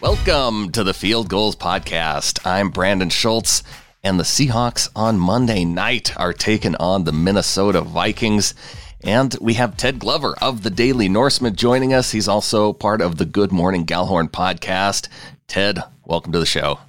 Welcome to the Field Gulls Podcast. I'm Brandon Schultz, and the Seahawks on Monday night are taking on the Minnesota Vikings. And we have Ted Glover of the Daily Norseman joining us. He's also part of the Good Morning Gjallarhorn podcast. Ted, welcome to the show.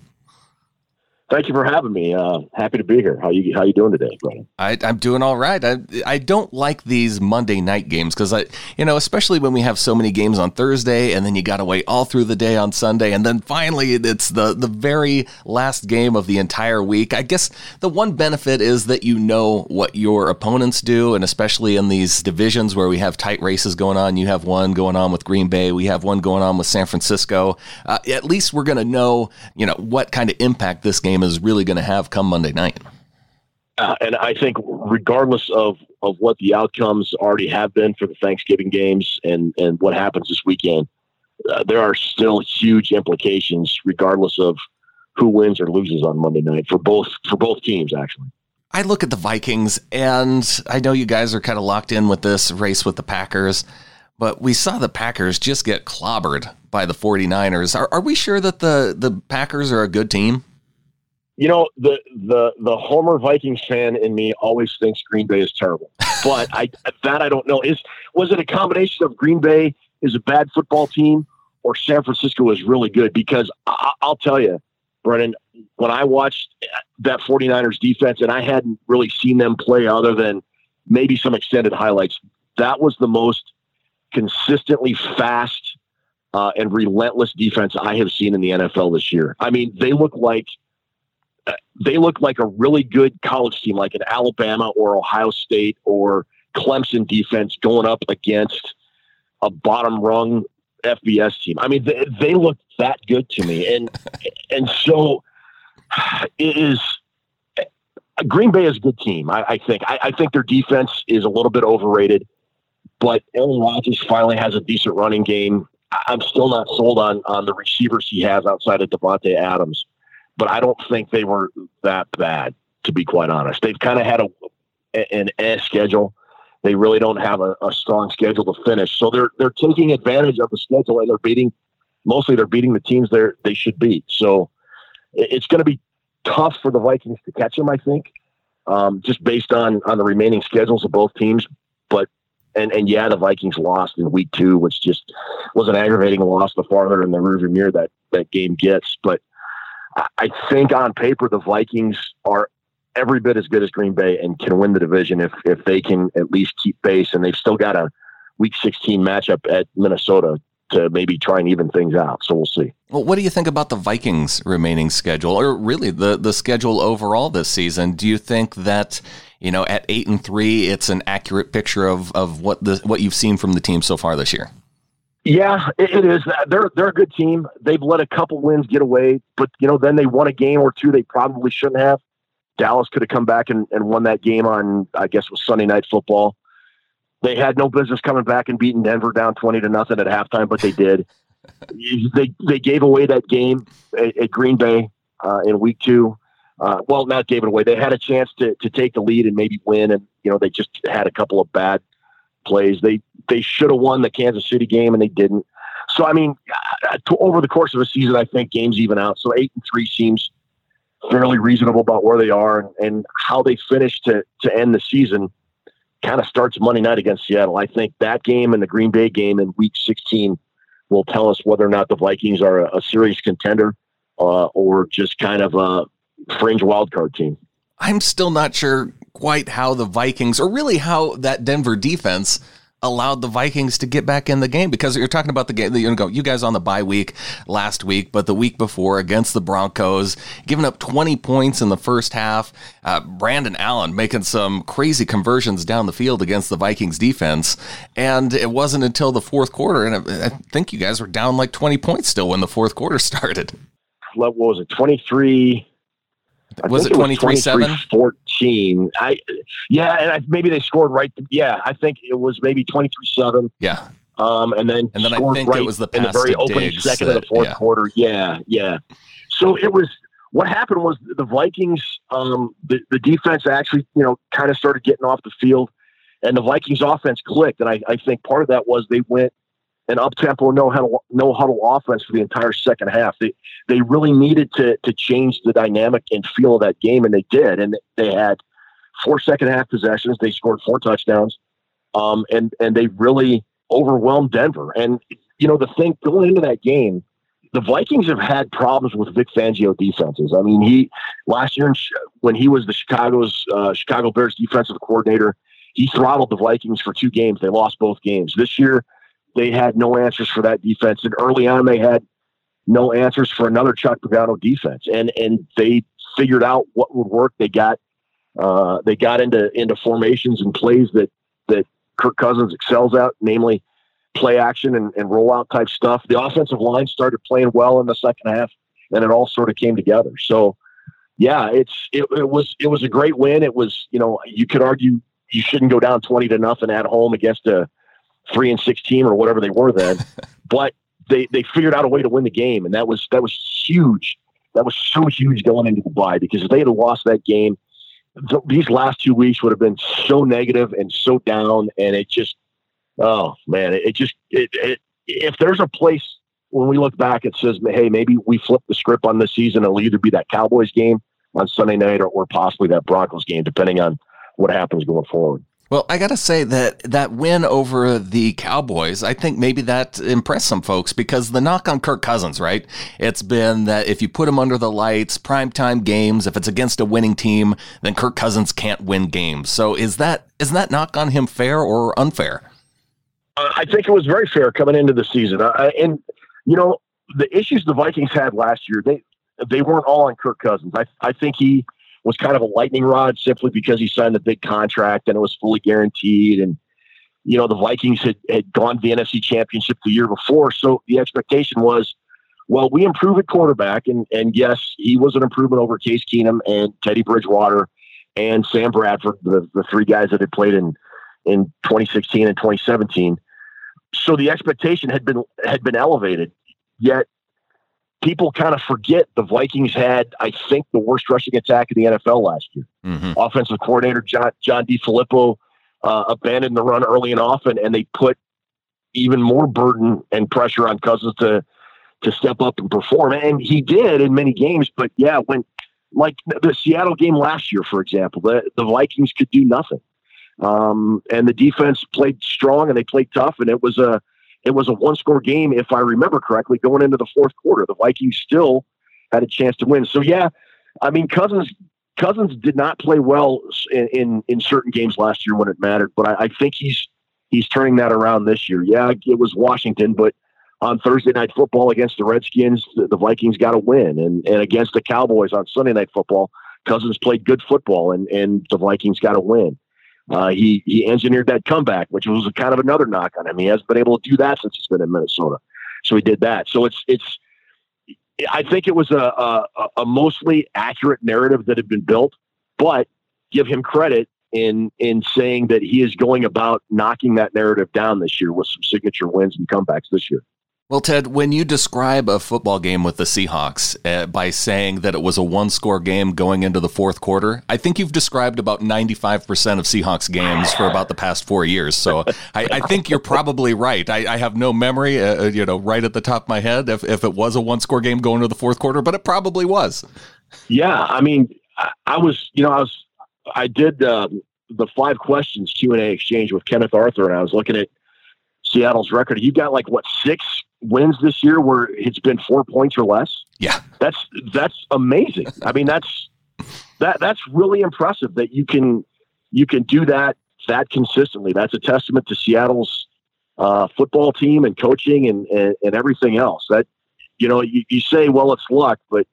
Thank you for having me. Uh, happy to be here. How you how you doing today, Brian? I, am doing all right. I I don't like these Monday night games because I you know especially when we have so many games on Thursday and then you got to wait all through the day on Sunday and then finally it's the the very last game of the entire week. I guess the one benefit is that you know what your opponents do and especially in these divisions where we have tight races going on. You have one going on with Green Bay. We have one going on with San Francisco. Uh, at least we're going to know you know what kind of impact this game game is really going to have come Monday night. And I think, regardless of of what the outcomes already have been for the Thanksgiving games and and what happens this weekend, uh, there are still huge implications, regardless of who wins or loses on Monday night for both for both teams. Actually, I look at the Vikings, and I know you guys are kind of locked in with this race with the Packers. But we saw the Packers just get clobbered by the 49ers. Are, are we sure that the, the Packers are a good team? You know the the the Homer Vikings fan in me always thinks Green Bay is terrible, but I that I don't know is was it a combination of Green Bay is a bad football team or San Francisco is really good? Because I, will tell you, Brennan, when I watched that 49ers defense and I hadn't really seen them play other than maybe some extended highlights, that was the most consistently fast uh, and relentless defense I have seen in the NFL this year. I mean, they look like they look like a really good college team, like an Alabama or Ohio State or Clemson defense going up against a bottom rung FBS team. I mean, they, they look that good to me, and and so it is. Green Bay is a good team. I, I think. I, I, think their defense is a little bit overrated, but Aaron Rodgers finally has a decent running game. I'm still not sold on on the receivers he has outside of Davante Adams but I don't think they were that bad, to be quite honest. They've kind of had a an S schedule. They really don't have a, a, strong schedule to finish, so they're they're taking advantage of the schedule and they're beating. Mostly, they're beating the teams they they should beat. So it's going to be tough for the Vikings to catch them. I think, um, just based on on the remaining schedules of both teams. But and and yeah, the Vikings lost in week two, which just was an aggravating loss. The farther in the rearview mirror that that game gets, but I think on paper the Vikings are every bit as good as Green Bay and can win the division if if they can at least keep pace. And they've still got a Week 16 matchup at Minnesota to maybe try and even things out. So we'll see. Well, what do you think about the Vikings' remaining schedule, or really the the schedule overall this season? Do you think that you know at eight and three, it's an accurate picture of of what the what you've seen from the team so far this year? Yeah, it, is. They're they're a good team. They've let a couple wins get away, but you know, then they won a game or two they probably shouldn't have. Dallas could have come back and, and won that game on I guess it was Sunday night football. They had no business coming back and beating Denver down twenty to nothing at halftime, but they did. they they gave away that game at, at Green Bay uh, in week two. Uh, well, not gave it away. They had a chance to to take the lead and maybe win, and you know they just had a couple of bad plays. They they should have won the Kansas City game and they didn't. So I mean, to, over the course of a season, I think games even out. So eight and three seems fairly reasonable about where they are and, and how they finish to to end the season. Kind of starts Monday night against Seattle. I think that game and the Green Bay game in Week 16 will tell us whether or not the Vikings are a, a serious contender uh, or just kind of a fringe wild card team. I'm still not sure quite how the Vikings, or really how that Denver defense allowed the Vikings to get back in the game because you're talking about the game. You know, you guys on the bye week last week, but the week before against the Broncos, giving up 20 points in the first half. Uh, Brandon Allen making some crazy conversions down the field against the Vikings defense, and it wasn't until the fourth quarter, and I, I think you guys were down like 20 points still when the fourth quarter started. What was it? 23 was it 23 7? 14. I, yeah, and I, maybe they scored right. Yeah, I think it was maybe 23 7. Yeah. Um, and then, and then I think right it was the in the very opening second that, of the fourth yeah. quarter. Yeah, yeah. So it was what happened was the Vikings, um, the, the defense actually, you know, kind of started getting off the field, and the Vikings offense clicked. And I, I think part of that was they went an up tempo no huddle no huddle offense for the entire second half. They they really needed to to change the dynamic and feel of that game, and they did. And they had four second half possessions. They scored four touchdowns, um, and and they really overwhelmed Denver. And you know the thing going into that game, the Vikings have had problems with Vic Fangio defenses. I mean, he last year when he was the Chicago's uh, Chicago Bears defensive coordinator, he throttled the Vikings for two games. They lost both games. This year they had no answers for that defense. And early on, they had no answers for another Chuck Pagano defense. And and they figured out what would work. They got uh, they got into into formations and plays that that Kirk Cousins excels at, namely play action and, and rollout type stuff. The offensive line started playing well in the second half, and it all sort of came together. So, yeah, it's it, it was it was a great win. It was you know you could argue you shouldn't go down twenty to nothing at home against a three and six team or whatever they were then. but they they figured out a way to win the game, and that was that was huge. That was so huge going into the bye because if they had lost that game, th- these last two weeks would have been so negative and so down, and it just oh man, it, it just it, it if there's a place when we look back, it says, hey, maybe we flip the script on this season. It'll either be that Cowboys game on Sunday night or, or possibly that Broncos game, depending on what happens going forward. Well, I got to say that that win over the Cowboys, I think maybe that impressed some folks because the knock on Kirk Cousins, right? It's been that if you put him under the lights, primetime games, if it's against a winning team, then Kirk Cousins can't win games. So is that is that knock on him fair or unfair? Uh, I think it was very fair coming into the season. And you know, the issues the Vikings had last year, they they weren't all on Kirk Cousins. I I think he was kind of a lightning rod simply because he signed a big contract and it was fully guaranteed. And, you know, the Vikings had, had gone to the NFC championship the year before. So the expectation was, well, we improve at quarterback. And, and yes, he was an improvement over Case Keenum and Teddy Bridgewater and Sam Bradford, the, the three guys that had played in, in 2016 and 2017. So the expectation had been, had been elevated yet people kind of forget the Vikings had, I think, the worst rushing attack in the NFL last year. Mm-hmm. Offensive coordinator John John DeFilippo uh, abandoned the run early and often, and they put even more burden and pressure on Cousins to to step up and perform, and he did in many games. But yeah, when like the Seattle game last year, for example, the the Vikings could do nothing, um, and the defense played strong and they played tough, and it was a it was a one score game, if I remember correctly, going into the fourth quarter. The Vikings still had a chance to win. So yeah, I mean Cousins Cousins did not play well in in, in certain games last year when it mattered, but I, I, think he's he's turning that around this year. Yeah, it was Washington, but on Thursday night football against the Redskins, the, Vikings got a win, and and against the Cowboys on Sunday night football, Cousins played good football, and and the Vikings got a win. Uh, he he engineered that comeback, which was kind of another knock on him. He hasn't been able to do that since he's been in Minnesota, so he did that. So it's it's. I think it was a, a, a mostly accurate narrative that had been built, but give him credit in in saying that he is going about knocking that narrative down this year with some signature wins and comebacks this year. Well, Ted, when you describe a football game with the Seahawks uh, by saying that it was a one score game going into the fourth quarter, I think you've described about 95% of Seahawks games for about the past four years. So I, I think you're probably right. I, I have no memory, uh, uh, you know, right at the top of my head if, if it was a one score game going into the fourth quarter, but it probably was. Yeah. I mean, I, I was, you know, I was, I did um, the five questions Q&A exchange with Kenneth Arthur, and I was looking at Seattle's record. You got like what six wins this year where it's been four points or less. Yeah, that's that's amazing. I mean, that's that that's really impressive that you can you can do that that consistently. That's a testament to Seattle's uh, football team and coaching and, and, and everything else. That you know, you, you say, well, it's luck, but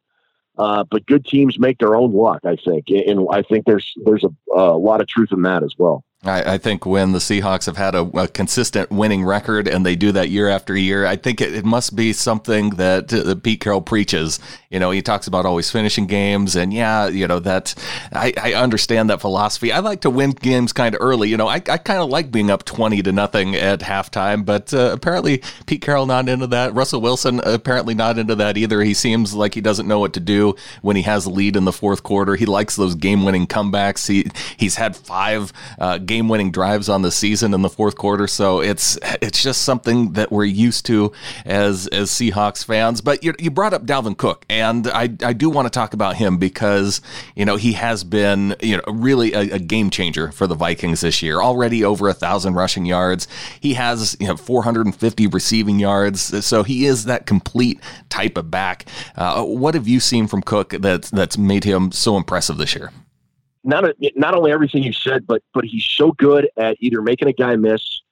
uh, but good teams make their own luck. I think, and I think there's there's a, a lot of truth in that as well. I, I, think when the Seahawks have had a, a, consistent winning record and they do that year after year, I think it, it must be something that uh, Pete Carroll preaches. You know, he talks about always finishing games, and yeah, you know that I, I understand that philosophy. I like to win games kind of early. You know, I, I kind of like being up twenty to nothing at halftime, but uh, apparently Pete Carroll not into that. Russell Wilson apparently not into that either. He seems like he doesn't know what to do when he has a lead in the fourth quarter. He likes those game-winning comebacks. He he's had five. Uh, game-winning drives on the season in the fourth quarter. So it's it's just something that we're used to as as Seahawks fans. But you, you brought up Dalvin Cook, and I I do want to talk about him because you know he has been you know really a, a game changer for the Vikings this year. Already over a thousand rushing yards. He has you know 450 receiving yards. So he is that complete type of back. Uh, what have you seen from Cook that's that's made him so impressive this year? Not a, not only everything you said, but but he's so good at either making a guy miss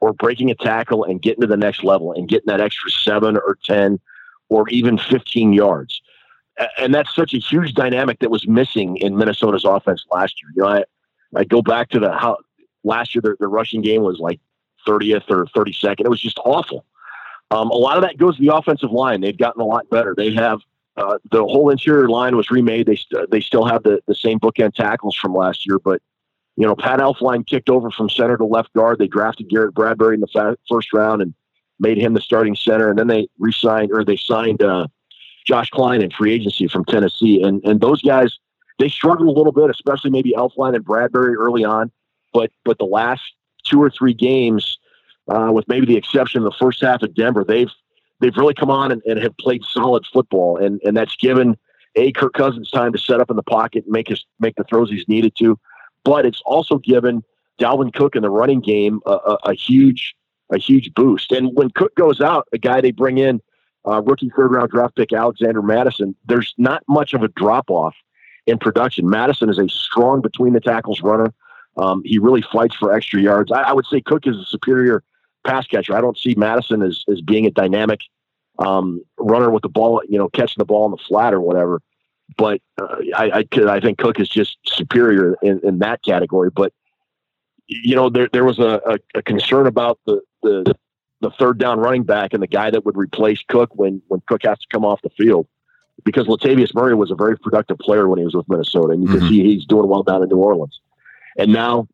or breaking a tackle and getting to the next level and getting that extra seven or ten or even fifteen yards. And that's such a huge dynamic that was missing in Minnesota's offense last year. You know, I, I go back to the how last year the, the rushing game was like 30th or 32nd. It was just awful. Um, a lot of that goes to the offensive line. They've gotten a lot better. They have uh, the whole interior line was remade. They they still have the, the same bookend tackles from last year, but you know Pat Elflein kicked over from center to left guard. They drafted Garrett Bradbury in the fa- first round and made him the starting center, and then they re-signed or they signed uh, Josh Kline in free agency from Tennessee, and and those guys they struggled a little bit, especially maybe Elflein and Bradbury early on, but but the last two or three games, uh, with maybe the exception of the first half of Denver, they've they've really come on and, and have played solid football, and and that's given a Kirk Cousins time to set up in the pocket and make his make the throws he's needed to, but it's also given Dalvin Cook in the running game a, a, a huge a huge boost. And when Cook goes out, a guy they bring in, uh, rookie third round draft pick Alexander Mattison, there's not much of a drop off in production. Mattison is a strong between the tackles runner. Um, he really fights for extra yards. I, I, would say Cook is a superior pass catcher. I don't see Mattison as, as being a dynamic um, runner with the ball, you know, catching the ball in the flat or whatever. But uh, I, I, I think Cook is just superior in, in that category. But you know, there there was a, a, a concern about the, the the third down running back and the guy that would replace Cook when when Cook has to come off the field. Because Latavius Murray was a very productive player when he was with Minnesota, and you mm-hmm. can see he's doing well down in New Orleans. And now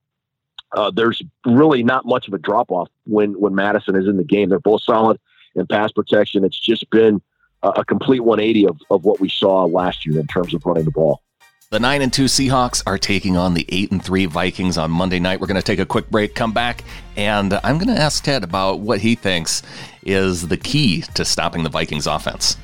uh, there's really not much of a drop off when when Mattison is in the game. They're both solid in pass protection. It's just been a, a complete 180 of, of what we saw last year in terms of running the ball. The 9 and 2 Seahawks are taking on the 8 and 3 Vikings on Monday night. We're going to take a quick break, come back, and I'm going to ask Ted about what he thinks is the key to stopping the Vikings offense.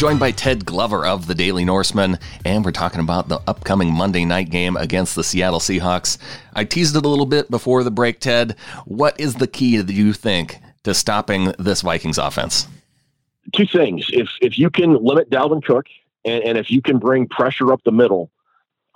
Joined by Ted Glover of the Daily Norseman, and we're talking about the upcoming Monday night game against the Seattle Seahawks. I teased it a little bit before the break, Ted. What is the key that you think to stopping this Vikings offense? Two things. If if you can limit Dalvin Cook, and, and if you can bring pressure up the middle,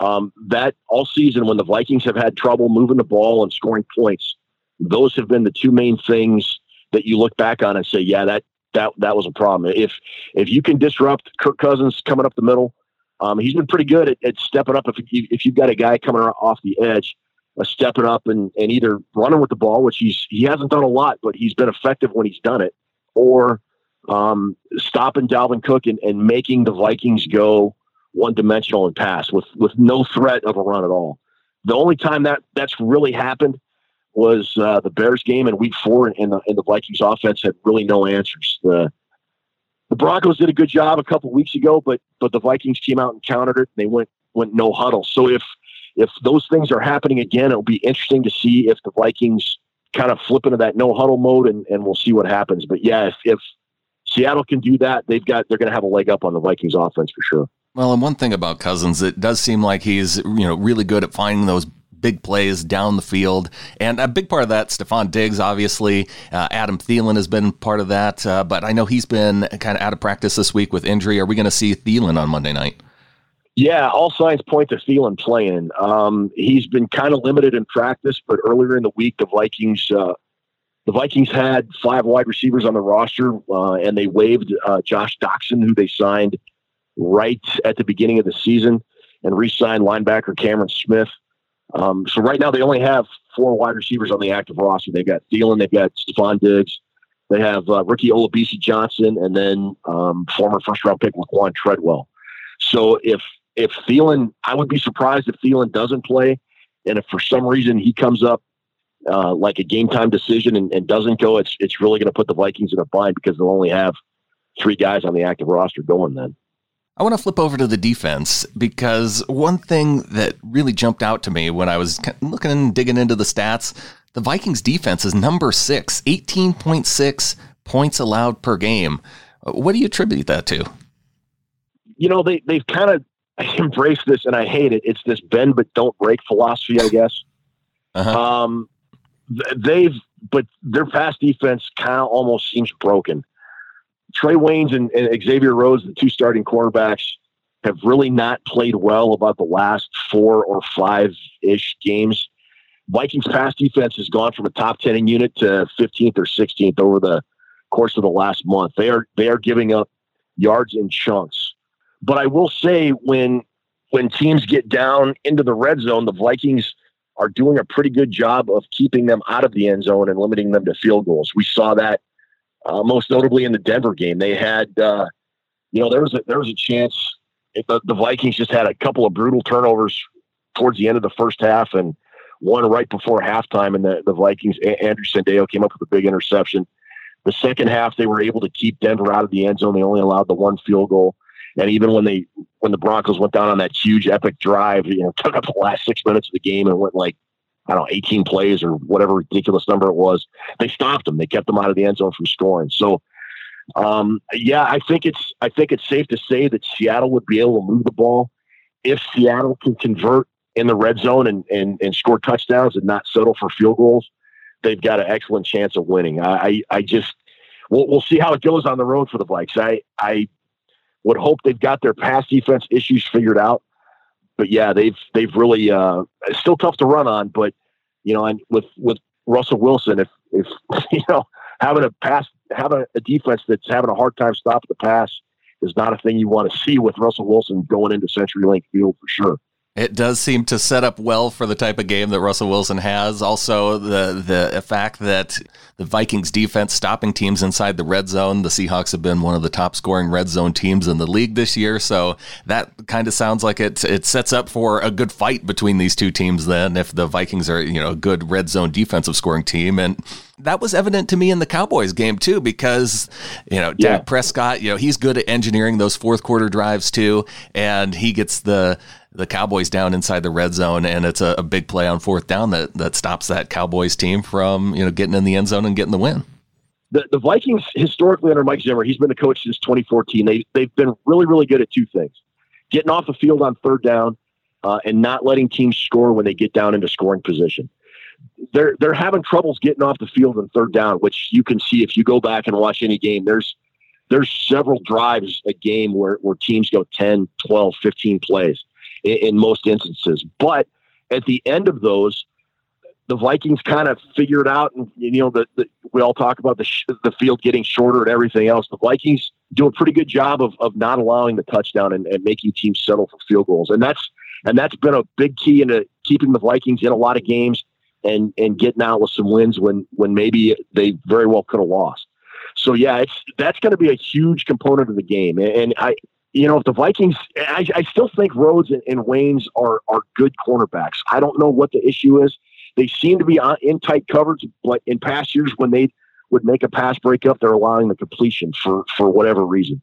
um, that all season when the Vikings have had trouble moving the ball and scoring points, those have been the two main things that you look back on and say, yeah, that that that was a problem. If if you can disrupt Kirk Cousins coming up the middle, um, he's been pretty good at, at stepping up. If you, if you've got a guy coming off the edge, uh, stepping up and, and either running with the ball, which he's he hasn't done a lot, but he's been effective when he's done it, or um, stopping Dalvin Cook and, and making the Vikings go one dimensional and pass with with no threat of a run at all. The only time that that's really happened was uh, the Bears game in Week Four, and the, and the Vikings offense had really no answers. The the Broncos did a good job a couple weeks ago, but but the Vikings came out and countered it. And they went went no huddle. So if if those things are happening again, it'll be interesting to see if the Vikings kind of flip into that no huddle mode, and, and we'll see what happens. But yeah, if, if Seattle can do that, they've got they're going to have a leg up on the Vikings offense for sure. Well, and one thing about Cousins, it does seem like he's you know really good at finding those big plays down the field. And a big part of that, Stefon Diggs, obviously. Uh, Adam Thielen has been part of that. Uh, but I know he's been kind of out of practice this week with injury. Are we going to see Thielen on Monday night? Yeah, all signs point to Thielen playing. Um, he's been kind of limited in practice, but earlier in the week, the Vikings. Uh, the Vikings had five wide receivers on the roster, uh, and they waived uh, Josh Doctson, who they signed right at the beginning of the season, and re-signed linebacker Cameron Smith. Um, so right now they only have four wide receivers on the active roster. They've got Thielen, they've got Stefon Diggs, they have uh, Ricky Olabisi Johnson, and then um, former first round pick Laquan Treadwell. So if if Thielen, I would be surprised if Thielen doesn't play, and if for some reason he comes up uh, like a game time decision and, and doesn't go, it's it's really going to put the Vikings in a bind because they'll only have three guys on the active roster going then. I want to flip over to the defense because one thing that really jumped out to me when I was looking and digging into the stats, the Vikings defense is number six, 18.6 points allowed per game. What do you attribute that to? You know, they, they've kind of embraced this, and I hate it. It's this bend but don't break philosophy, I guess. Uh-huh. Um, they've, but their pass defense kind of almost seems broken. Trae Waynes and, and Xavier Rhodes, the two starting cornerbacks, have really not played well about the last four or five ish games. Vikings pass defense has gone from a top 10 unit to 15th or 16th over the course of the last month. They are they are giving up yards in chunks. But I will say when when teams get down into the red zone, the Vikings are doing a pretty good job of keeping them out of the end zone and limiting them to field goals. We saw that uh, most notably in the Denver game. They had, uh, you know, there was a, there was a chance the, the Vikings just had a couple of brutal turnovers towards the end of the first half and one right before halftime. And the, the Vikings, Andrew Sendejo came up with a big interception. The second half, they were able to keep Denver out of the end zone. They only allowed the one field goal. And even when they when the Broncos went down on that huge epic drive, you know, took up the last six minutes of the game and went like I don't know, 18 plays or whatever ridiculous number it was. They stopped them. They kept them out of the end zone from scoring. So, um, yeah, I think it's I think it's safe to say that Seattle would be able to move the ball if Seattle can convert in the red zone and and, and score touchdowns and not settle for field goals. They've got an excellent chance of winning. I I, I just we'll, we'll see how it goes on the road for the Vikes. I I would hope they've got their pass defense issues figured out but yeah, they've they've really uh, it's still tough to run on, but you know, and with with Russell Wilson, if if you know having a pass, having a defense that's having a hard time stopping the pass is not a thing you want to see with Russell Wilson going into CenturyLink Field for sure. It does seem to set up well for the type of game that Russell Wilson has. Also, the the fact that the Vikings defense stopping teams inside the red zone. The Seahawks have been one of the top scoring red zone teams in the league this year, so that kind of sounds like it it sets up for a good fight between these two teams. Then, if the Vikings are you know a good red zone defensive scoring team and that was evident to me in the Cowboys game too, because you know yeah. Dak Prescott, you know he's good at engineering those fourth quarter drives too, and he gets the the Cowboys down inside the red zone, and it's a, a, big play on fourth down that that stops that Cowboys team from you know getting in the end zone and getting the win. The, the Vikings historically under Mike Zimmer, he's been the coach since 2014. They they've been really really good at two things: getting off the field on third down uh, and not letting teams score when they get down into scoring position. They're they're having troubles getting off the field on third down, which you can see if you go back and watch any game. There's there's several drives a game where, where teams go 10, 12, 15 plays in, in most instances. But at the end of those, the Vikings kind of figured out, and you know, the, the we all talk about the sh- the field getting shorter and everything else. The Vikings do a pretty good job of of not allowing the touchdown and, and making teams settle for field goals, and that's and that's been a big key into keeping the Vikings in a lot of games and and getting out with some wins when when maybe they very well could have lost. So yeah, it's that's going to be a huge component of the game, and I you know, if the Vikings, I, I still think Rhodes and, and Waynes are are good cornerbacks. I don't know what the issue is. They seem to be on, in tight coverage, but in past years when they would make a pass breakup, they're allowing the completion for for whatever reason.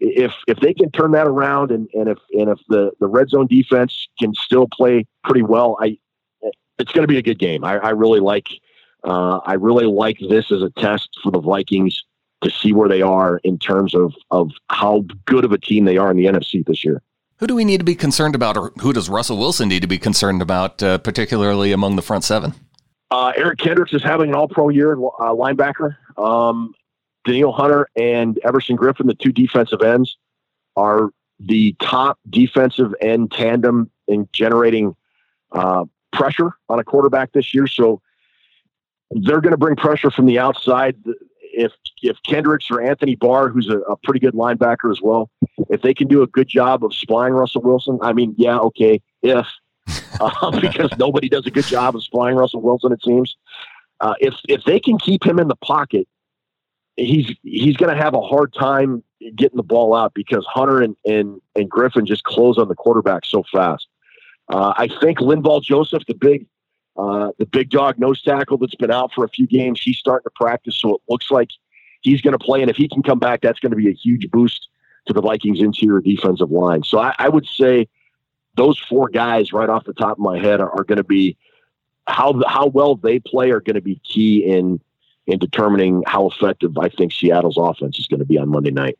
If if they can turn that around, and, and if and if the the red zone defense can still play pretty well, I it's going to be a good game. I, I really like uh, I really like this as a test for the Vikings to see where they are in terms of, of how good of a team they are in the NFC this year. Who do we need to be concerned about, or who does Russell Wilson need to be concerned about, uh, particularly among the front seven? Uh, Eric Kendricks is having an all pro year uh, linebacker. Um, Danielle Hunter and Everson Griffen, the two defensive ends, are the top defensive end tandem in generating uh, pressure on a quarterback this year. So they're going to bring pressure from the outside if if Kendricks or Anthony Barr, who's a, a, pretty good linebacker as well, if they can do a good job of spying Russell Wilson, I mean, yeah, okay, if uh, because nobody does a good job of spying Russell Wilson, it seems. Uh, if if they can keep him in the pocket, he's he's going to have a hard time getting the ball out because Hunter and and, and Griffen just close on the quarterback so fast. Uh, I think Linval Joseph, the big uh, the big dog nose tackle that's been out for a few games, he's starting to practice, so it looks like he's going to play. And if he can come back, that's going to be a huge boost to the Vikings interior defensive line. So I, I would say those four guys right off the top of my head are, are going to be how how well they play are going to be key in in determining how effective I think Seattle's offense is going to be on Monday night.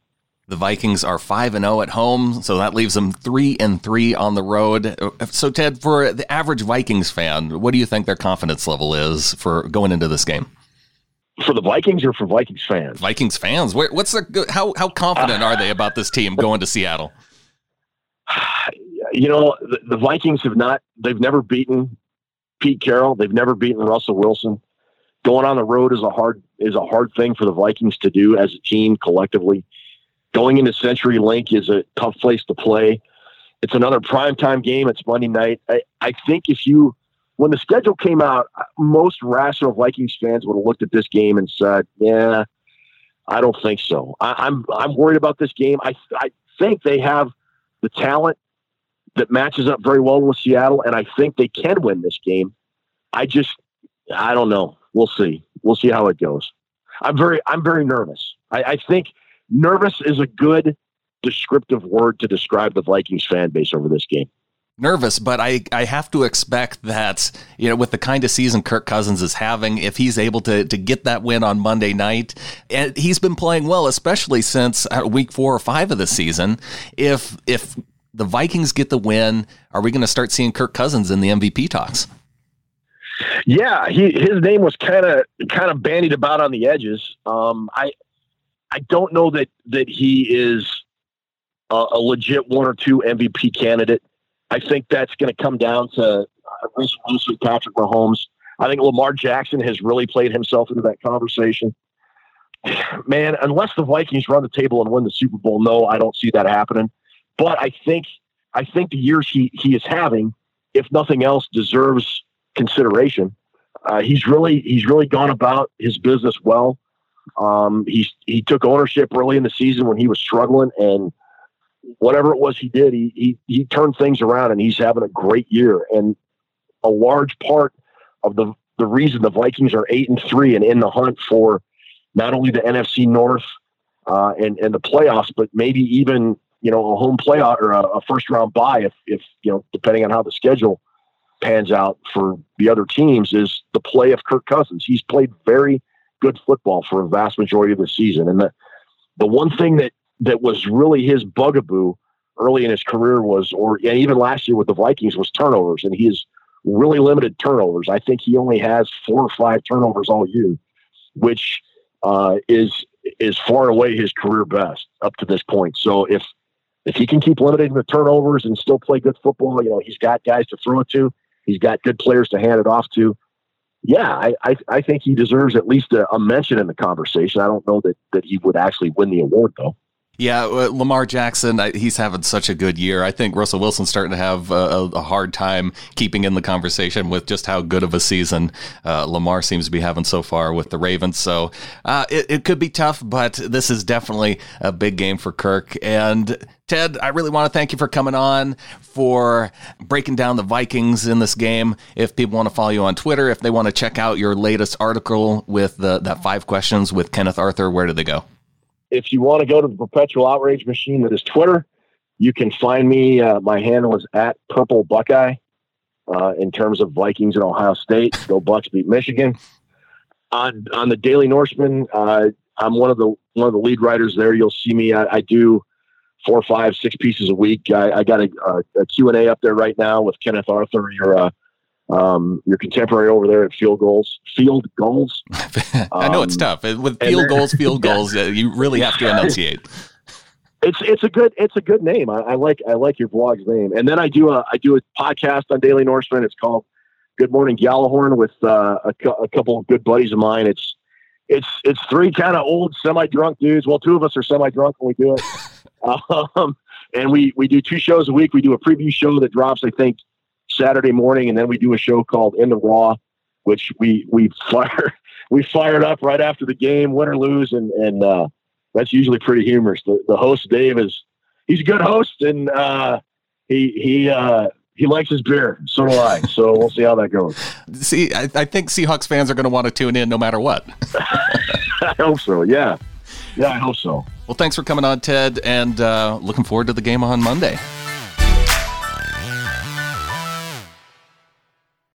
The Vikings are 5 and 0 at home, so that leaves them 3 and 3 on the road. So Ted, for the average Vikings fan, what do you think their confidence level is for going into this game? For the Vikings or for Vikings fans? Vikings fans. What's the how how confident are they about this team going to Seattle? You know, the, the Vikings have not they've never beaten Pete Carroll, they've never beaten Russell Wilson going on the road is a hard is a hard thing for the Vikings to do as a team collectively. Going into CenturyLink is a tough place to play. It's another primetime game. It's Monday night. I, I think if you when the schedule came out, most rational Vikings fans would have looked at this game and said, "Yeah, I don't think so." I, I'm I'm worried about this game. I I think they have the talent that matches up very well with Seattle, and I think they can win this game. I just I don't know we'll see. We'll see how it goes. I'm very I'm very nervous. I, I think nervous is a good descriptive word to describe the Vikings fan base over this game nervous, but I, I have to expect that, you know, with the kind of season Kirk Cousins is having, if he's able to, to get that win on Monday night, and he's been playing well, especially since uh, week four or five of the season. If, if the Vikings get the win, are we going to start seeing Kirk Cousins in the MVP talks? Yeah, he, his name was kind of kind of bandied about on the edges. Um, I I don't know that that he is a, a, legit one or two MVP candidate. I think that's going to come down to uh, Patrick Mahomes. I think Lamar Jackson has really played himself into that conversation. Man, unless the Vikings run the table and win the Super Bowl, no, I don't see that happening. But I think I think the years he he is having, if nothing else, deserves consideration. Uh, he's really he's really gone about his business well. Um, he's he took ownership early in the season when he was struggling, and whatever it was he did, he he he turned things around, and he's having a great year. And a large part of the the reason the Vikings are eight and three and in the hunt for not only the NFC North uh, and and the playoffs, but maybe even you know a home playoff or a, a first round bye if if you know depending on how the schedule pans out for the other teams is the play of Kirk Cousins. He's played very good football for a vast majority of the season. And the, the one thing that, that was really his bugaboo early in his career was, or even last year with the Vikings, was turnovers. And he has really limited turnovers. I think he only has four or five turnovers all year, which uh, is is far away his career best up to this point. So if if he can keep limiting the turnovers and still play good football, you know, he's got guys to throw it to. He's got good players to hand it off to. Yeah, I, I, I think he deserves at least a, a mention in the conversation. I don't know that, that he would actually win the award, though. Yeah, uh, Lamar Jackson, he's having such a good year. I think Russell Wilson's starting to have a, a hard time keeping in the conversation with just how good of a season uh, Lamar seems to be having so far with the Ravens. So uh, it, it could be tough, but this is definitely a big game for Kirk. And Ted, I really want to thank you for coming on, for breaking down the Vikings in this game. If people want to follow you on Twitter, if they want to check out your latest article with the, that five questions with Kenneth Arthur, where do they go? If you want to go to the perpetual outrage machine that is Twitter, you can find me. Uh, my handle is at Purple Buckeye. Uh, in terms of Vikings and Ohio State, go Bucks beat Michigan. On on the Daily Norseman, uh, I'm one of the one of the lead writers there. You'll see me. I, I do four, five, six pieces a week. I, I got a, a, a Q and A up there right now with Kenneth Arthur, your uh, um, your contemporary over there at field goals, field goals. I know it's um, tough with field goals, field goals. You really have to enunciate. It's it's a good it's a good name. I, I, like I like your blog's name. And then I do a I do a podcast on Daily Norseman. It's called Good Morning Gjallarhorn with uh, a, a couple of good buddies of mine. It's it's it's three kind of old semi drunk dudes. Well, two of us are semi drunk when we do it. um, and we we do two shows a week. We do a preview show that drops I think Saturday morning, and then we do a show called In the Raw, which we we fire we fired up right after the game, win or lose, and and uh, that's usually pretty humorous. The, the host Dave is he's a good host, and uh, he he uh, he likes his beer. So do I. So we'll see how that goes. See, I, I think Seahawks fans are going to want to tune in no matter what. I hope so. Yeah. Yeah, I hope so. Well, thanks for coming on, Ted, and uh, looking forward to the game on Monday.